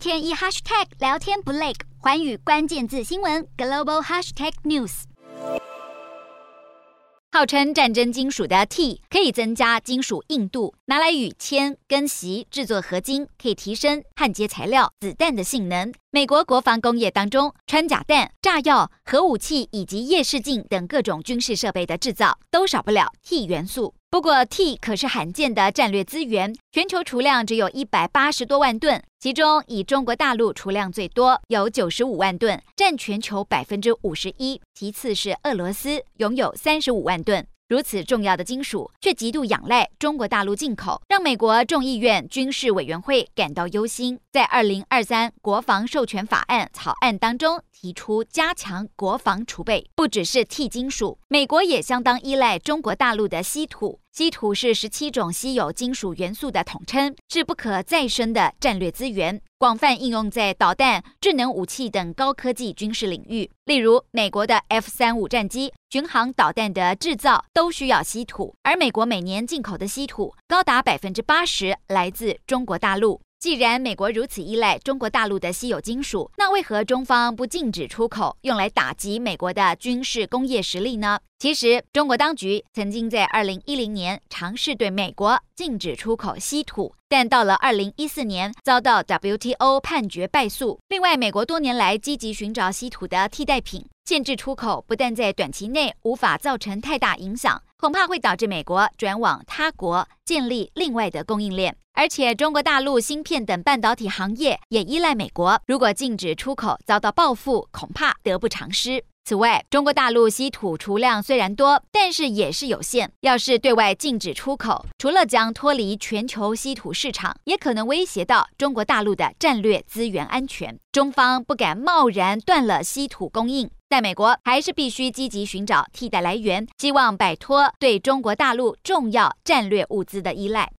天一 hashtag 聊天不累，环宇关键字新闻 global hashtag news。号称战争金属的 T 可以增加金属硬度，拿来与铅、跟锡制作合金，可以提升焊接材料、子弹的性能。美国国防工业当中，穿甲弹、炸药、核武器以及夜视镜等各种军事设备的制造，都少不了 T 元素。不过，，T 可是罕见的战略资源，全球储量只有一百八十多万吨，其中以中国大陆储量最多，有九十五万吨，占全球百分之五十一。其次是俄罗斯，拥有三十五万吨。如此重要的金属，却极度仰赖中国大陆进口，让美国众议院军事委员会感到忧心。在二零二三国防授权法案草案当中，提出加强国防储备，不只是替金属，美国也相当依赖中国大陆的稀土。稀土是十七种稀有金属元素的统称，是不可再生的战略资源，广泛应用在导弹、智能武器等高科技军事领域。例如，美国的 F 三五战机、巡航导弹的制造都需要稀土，而美国每年进口的稀土高达百分之八十来自中国大陆。既然美国如此依赖中国大陆的稀有金属，那为何中方不禁止出口，用来打击美国的军事工业实力呢？其实，中国当局曾经在二零一零年尝试对美国禁止出口稀土，但到了二零一四年遭到 WTO 判决败诉。另外，美国多年来积极寻找稀土的替代品，限制出口不但在短期内无法造成太大影响，恐怕会导致美国转往他国建立另外的供应链。而且，中国大陆芯片等半导体行业也依赖美国，如果禁止出口遭到报复，恐怕得不偿失。此外，中国大陆稀土储量虽然多，但是也是有限。要是对外禁止出口，除了将脱离全球稀土市场，也可能威胁到中国大陆的战略资源安全。中方不敢贸然断了稀土供应，但美国还是必须积极寻找替代来源，希望摆脱对中国大陆重要战略物资的依赖。